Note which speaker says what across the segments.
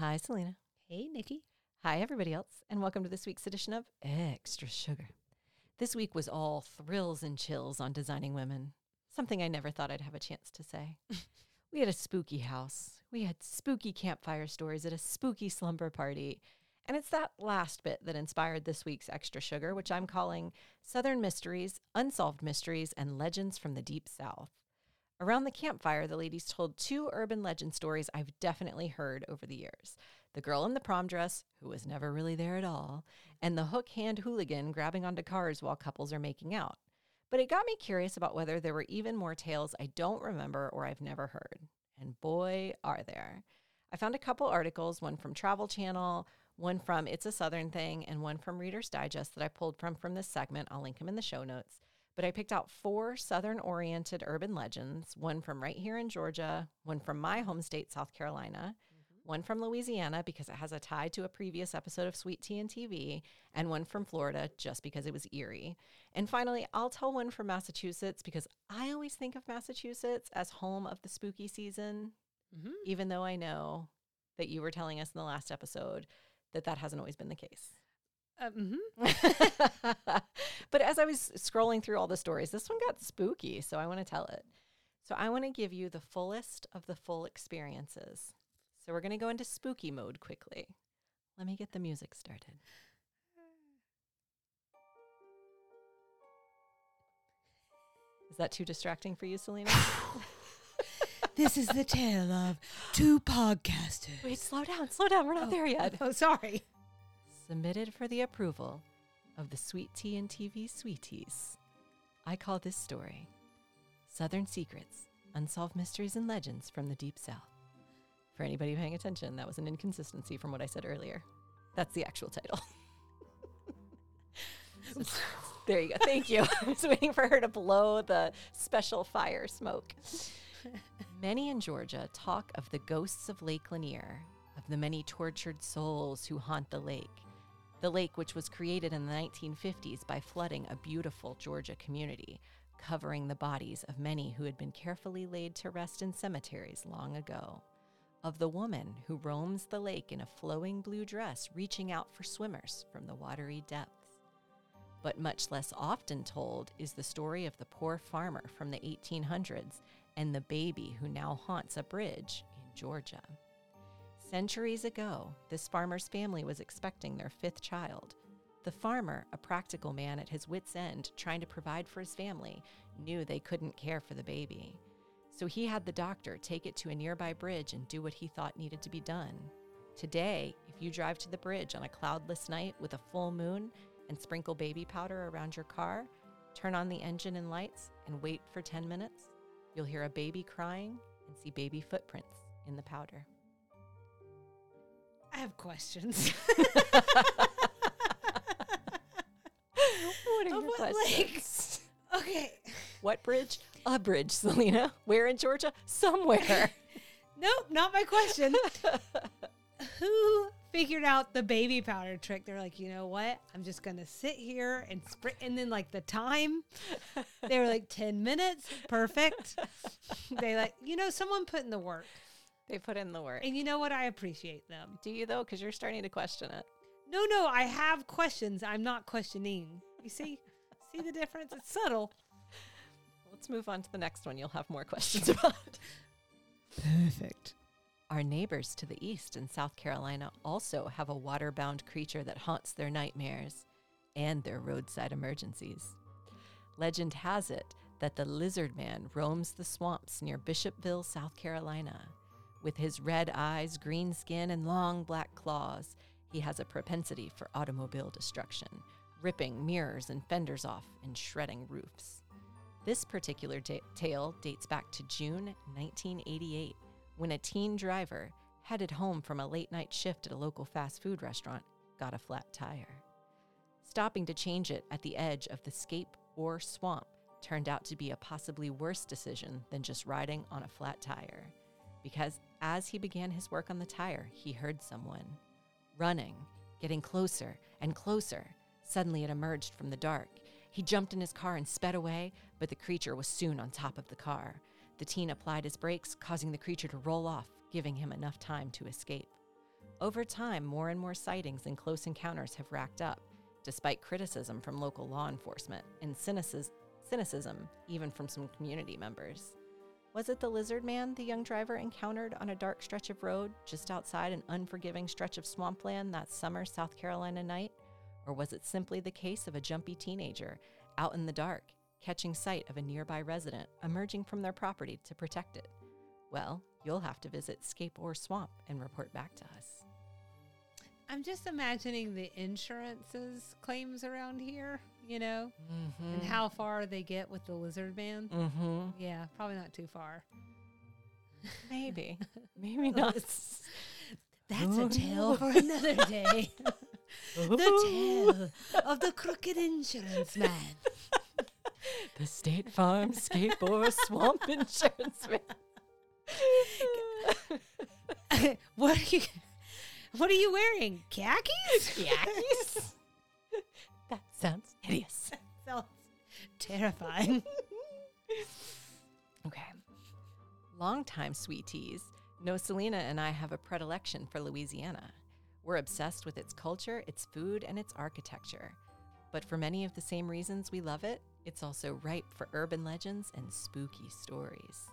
Speaker 1: Hi, Selena.
Speaker 2: Hey, Nikki.
Speaker 1: Hi, everybody else, and welcome to this week's edition of Extra Sugar. This week was all thrills and chills on designing women, something I never thought I'd have a chance to say. we had a spooky house, we had spooky campfire stories at a spooky slumber party, and it's that last bit that inspired this week's Extra Sugar, which I'm calling Southern Mysteries, Unsolved Mysteries, and Legends from the Deep South. Around the campfire, the ladies told two urban legend stories I've definitely heard over the years the girl in the prom dress, who was never really there at all, and the hook hand hooligan grabbing onto cars while couples are making out. But it got me curious about whether there were even more tales I don't remember or I've never heard. And boy, are there. I found a couple articles, one from Travel Channel, one from It's a Southern Thing, and one from Reader's Digest that I pulled from from this segment. I'll link them in the show notes. But I picked out four Southern oriented urban legends one from right here in Georgia, one from my home state, South Carolina, one from Louisiana because it has a tie to a previous episode of Sweet Tea and TV, and one from Florida just because it was eerie. And finally, I'll tell one from Massachusetts because I always think of Massachusetts as home of the spooky season,
Speaker 2: Mm-hmm.
Speaker 1: even though I know that you were telling us in the last episode that that hasn't always been the case.
Speaker 2: Uh, mm-hmm.
Speaker 1: but as I was scrolling through all the stories, this one got spooky, so I want to tell it. So I want to give you the fullest of the full experiences. So we're going to go into spooky mode quickly. Let me get the music started. Is that too distracting for you, Selena?
Speaker 2: this is the tale of two podcasters.
Speaker 1: Wait, slow down, slow down. We're not there yet.
Speaker 2: Oh, sorry.
Speaker 1: Submitted for the approval of the Sweet Tea and TV Sweeties. I call this story Southern Secrets Unsolved Mysteries and Legends from the Deep South. For anybody paying attention, that was an inconsistency from what I said earlier. That's the actual title. There you go. Thank you. I was waiting for her to blow the special fire smoke. Many in Georgia talk of the ghosts of Lake Lanier, of the many tortured souls who haunt the lake. The lake, which was created in the 1950s by flooding a beautiful Georgia community, covering the bodies of many who had been carefully laid to rest in cemeteries long ago. Of the woman who roams the lake in a flowing blue dress, reaching out for swimmers from the watery depths. But much less often told is the story of the poor farmer from the 1800s and the baby who now haunts a bridge in Georgia. Centuries ago, this farmer's family was expecting their fifth child. The farmer, a practical man at his wits' end, trying to provide for his family, knew they couldn't care for the baby. So he had the doctor take it to a nearby bridge and do what he thought needed to be done. Today, if you drive to the bridge on a cloudless night with a full moon and sprinkle baby powder around your car, turn on the engine and lights, and wait for 10 minutes, you'll hear a baby crying and see baby footprints in the powder.
Speaker 2: I have questions.
Speaker 1: What are your
Speaker 2: what,
Speaker 1: questions?
Speaker 2: like- okay.
Speaker 1: What bridge? A bridge, Selena. Where in Georgia? Somewhere.
Speaker 2: Nope, not my question. Who figured out the baby powder trick? They're like, you know what? I'm just gonna sit here and spray, and then like the time, they were like ten minutes, perfect. they like, you know, someone put in the work,
Speaker 1: they put in the work.
Speaker 2: and you know what? I appreciate them.
Speaker 1: Do you though? Because you're starting to question it.
Speaker 2: No, no, I have questions. I'm not questioning. You see, see the difference? It's subtle.
Speaker 1: Let's move on to the next one. You'll have more questions about.
Speaker 2: Perfect.
Speaker 1: Our neighbors to the east in South Carolina also have a water-bound creature that haunts their nightmares and their roadside emergencies. Legend has it that the lizard man roams the swamps near Bishopville, South Carolina. With his red eyes, green skin, and long black claws, he has a propensity for automobile destruction, ripping mirrors and fenders off and shredding roofs. This particular da- tale dates back to June 1988 when a teen driver headed home from a late night shift at a local fast food restaurant got a flat tire. Stopping to change it at the edge of the Scape Ore Swamp turned out to be a possibly worse decision than just riding on a flat tire. Because as he began his work on the tire, he heard someone running, getting closer and closer. Suddenly it emerged from the dark. He jumped in his car and sped away, but the creature was soon on top of the car. The teen applied his brakes, causing the creature to roll off, giving him enough time to escape. Over time, more and more sightings and close encounters have racked up, despite criticism from local law enforcement and cynicis- cynicism even from some community members. Was it the lizard man the young driver encountered on a dark stretch of road just outside an unforgiving stretch of swampland that summer South Carolina night? Or was it simply the case of a jumpy teenager out in the dark, catching sight of a nearby resident emerging from their property to protect it? Well, you'll have to visit Scape Ore Swamp and report back to us.
Speaker 2: I'm just imagining the insurances claims around here, you know,
Speaker 1: Mm-hmm.
Speaker 2: and how far they get with the lizard man.
Speaker 1: Mm-hmm.
Speaker 2: Yeah, probably not too far.
Speaker 1: Maybe. Maybe not.
Speaker 2: That's a tale for another day. the tale of the crooked insurance man.
Speaker 1: The State Farm Skateboard Swamp Insurance Man.
Speaker 2: what are you? What are you wearing? Khakis?
Speaker 1: Khakis? Sounds hideous.
Speaker 2: Sounds terrifying.
Speaker 1: Okay. Longtime sweeties know Selena and I have a predilection for Louisiana. We're obsessed with its culture, its food, and its architecture. But for many of the same reasons we love it, it's also ripe for urban legends and spooky stories.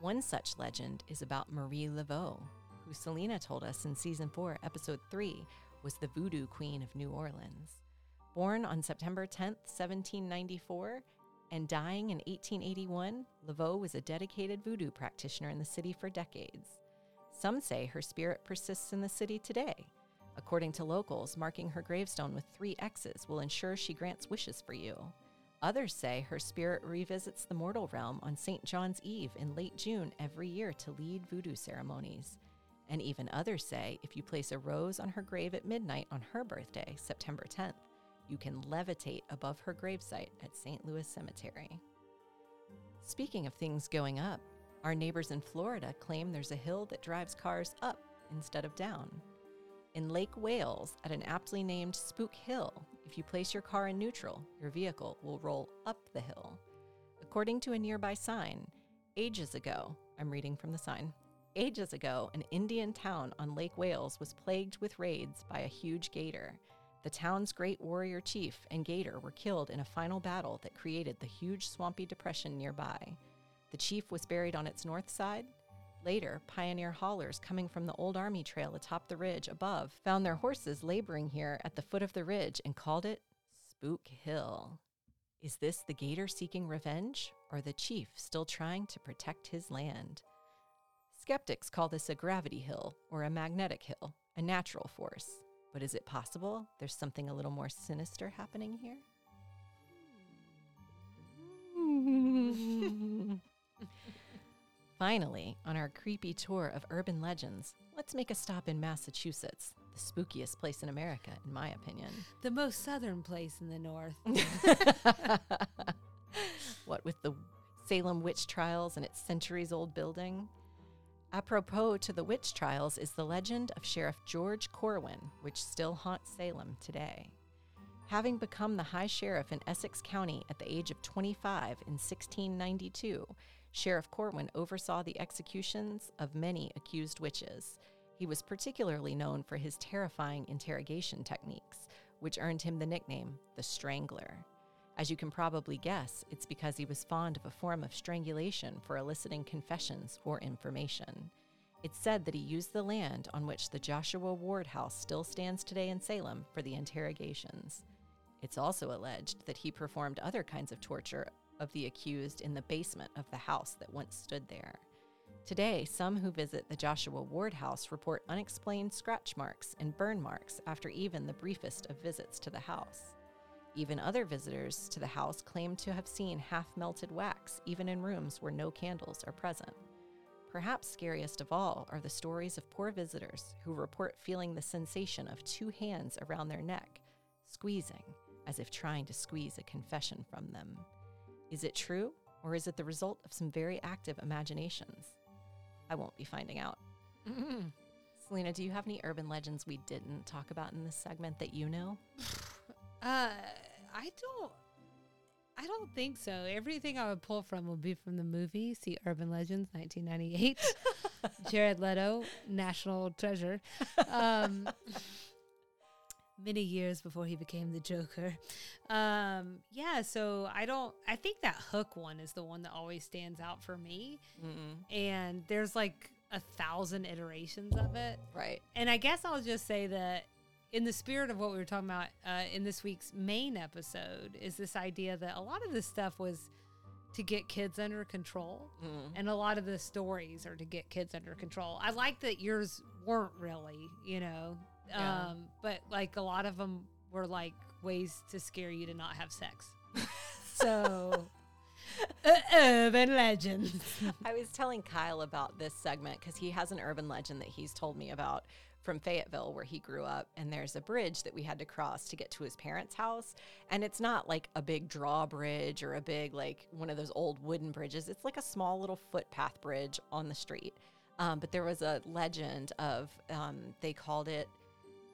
Speaker 1: One such legend is about Marie Laveau, who Selena told us in season 4, episode 3, was the voodoo queen of New Orleans. Born on September 10th, 1794, and dying in 1881, Laveau was a dedicated voodoo practitioner in the city for decades. Some say her spirit persists in the city today. According to locals, marking her gravestone with three X's will ensure she grants wishes for you. Others say her spirit revisits the mortal realm on St. John's Eve in late June every year to lead voodoo ceremonies. And even others say if you place a rose on her grave at midnight on her birthday, September 10th, you can levitate above her gravesite at St. Louis Cemetery. Speaking of things going up, our neighbors in Florida claim there's a hill that drives cars up instead of down. In Lake Wales, at an aptly named Spook Hill, if you place your car in neutral, your vehicle will roll up the hill. According to a nearby sign, ages ago, I'm reading from the sign, ages ago, an Indian town on Lake Wales was plagued with raids by a huge gator. The town's great warrior chief and gator were killed in a final battle that created the huge swampy depression nearby. The chief was buried on its north side. Later, pioneer haulers coming from the old army trail atop the ridge above found their horses laboring here at the foot of the ridge and called it Spook Hill. Is this the gator seeking revenge, or the chief still trying to protect his land? Skeptics call this a gravity hill or a magnetic hill, a natural force. But is it possible there's something a little more sinister happening here? Finally, on our creepy tour of urban legends, let's make a stop in Massachusetts, the spookiest place in America, in my opinion.
Speaker 2: the most southern place in the north.
Speaker 1: what with the Salem witch trials and its centuries old building? Apropos to the witch trials is the legend of Sheriff George Corwin, which still haunts Salem today. Having become the High Sheriff in Essex County at the age of 25 in 1692, Sheriff Corwin oversaw the executions of many accused witches. He was particularly known for his terrifying interrogation techniques, which earned him the nickname the Strangler. As you can probably guess, it's because he was fond of a form of strangulation for eliciting confessions or information. It's said that he used the land on which the Joshua Ward House still stands today in Salem for the interrogations. It's also alleged that he performed other kinds of torture of the accused in the basement of the house that once stood there. Today, some who visit the Joshua Ward House report unexplained scratch marks and burn marks after even the briefest of visits to the house. Even other visitors to the house claim to have seen half melted wax, even in rooms where no candles are present. Perhaps scariest of all are the stories of poor visitors who report feeling the sensation of two hands around their neck, squeezing, as if trying to squeeze a confession from them. Is it true, or is it the result of some very active imaginations? I won't be finding out. Mm-hmm. Selena, do you have any urban legends we didn't talk about in this segment that you know?
Speaker 2: Uh, I don't. I don't think so. Everything I would pull from would be from the movie, see Urban Legends, 1998. Jared Leto, national treasure. Um, many years before he became the Joker. Um, yeah, so I don't. I think that Hook one is the one that always stands out for me.
Speaker 1: Mm-mm.
Speaker 2: And there's like a thousand iterations of it.
Speaker 1: Right.
Speaker 2: And I guess I'll just say that in the spirit of what we were talking about uh, in this week's main episode is this idea that a lot of this stuff was to get kids under control
Speaker 1: Mm.
Speaker 2: and a lot of the stories are to get kids under control i like that yours weren't really you know
Speaker 1: Yeah.
Speaker 2: um, but like a lot of them were like ways to scare you to not have sex so uh, urban legends
Speaker 1: I was telling Kyle about this segment because he has an urban legend that he's told me about from Fayetteville, where he grew up. And there's a bridge that we had to cross to get to his parents' house. And it's not like a big drawbridge or a big, like one of those old wooden bridges. It's like a small little footpath bridge on the street. Um, but there was a legend of, um, they called it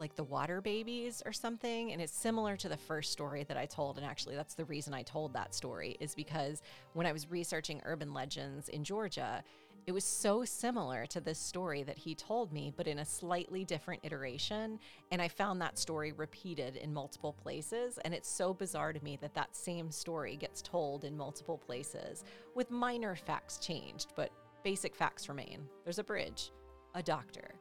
Speaker 1: like the water babies or something and it's similar to the first story that I told and actually that's the reason I told that story is because when I was researching urban legends in Georgia it was so similar to this story that he told me but in a slightly different iteration. And I found that story repeated in multiple places. And it's so bizarre to me that that same story gets told in multiple places with minor facts changed but basic facts remain. There's a bridge a doctor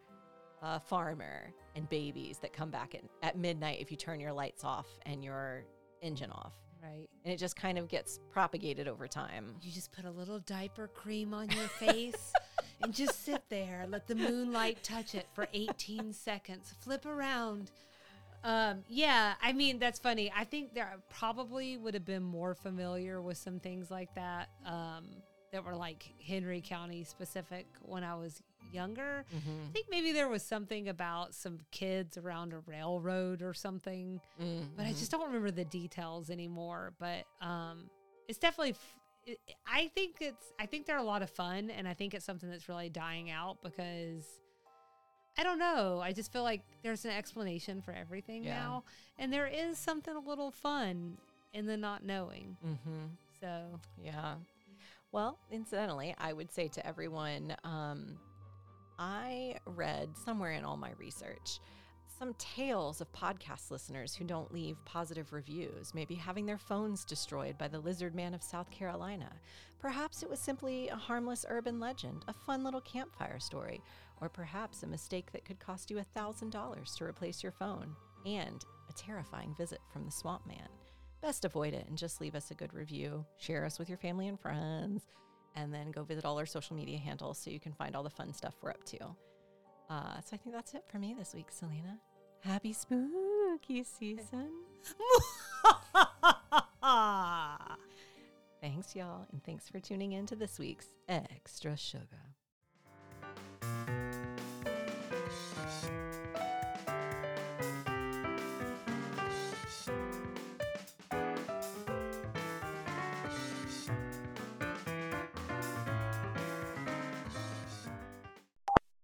Speaker 1: a farmer and babies that come back at, at midnight if you turn your lights off and your engine off.
Speaker 2: Right
Speaker 1: And it just kind of gets propagated over time.
Speaker 2: You just put a little diaper cream on your face and just sit there. Let the moonlight touch it for 18 seconds. Flip around. Um, yeah, I mean, that's funny. I think there probably would have been more familiar with some things like that um, that were like Henry County specific when I was younger. I think maybe there was something about some kids around a railroad or something but I just don't remember the details anymore. But um, it's definitely. F- it, I think it's. I think they're a lot of fun, and I think it's something that's really dying out because. I don't know. I just feel like there's an explanation for everything
Speaker 1: Yeah.
Speaker 2: now, and there is something a little fun in the not knowing.
Speaker 1: Mm-hmm.
Speaker 2: So
Speaker 1: Yeah. Well, incidentally, I would say to everyone, um, I read somewhere in all my research some tales of podcast listeners who don't leave positive reviews, maybe having their phones destroyed by the lizard man of South Carolina. Perhaps it was simply a harmless urban legend, a fun little campfire story, or perhaps a mistake that could cost you $1,000 to replace your phone and a terrifying visit from the swamp man. Best avoid it and just leave us a good review. Share us with your family and friends, and then go visit all our social media handles so you can find all the fun stuff we're up to. Uh, so I think that's it for me this week, Selena. Happy spooky season. Thanks, y'all, and thanks for tuning in to this week's Extra Sugar.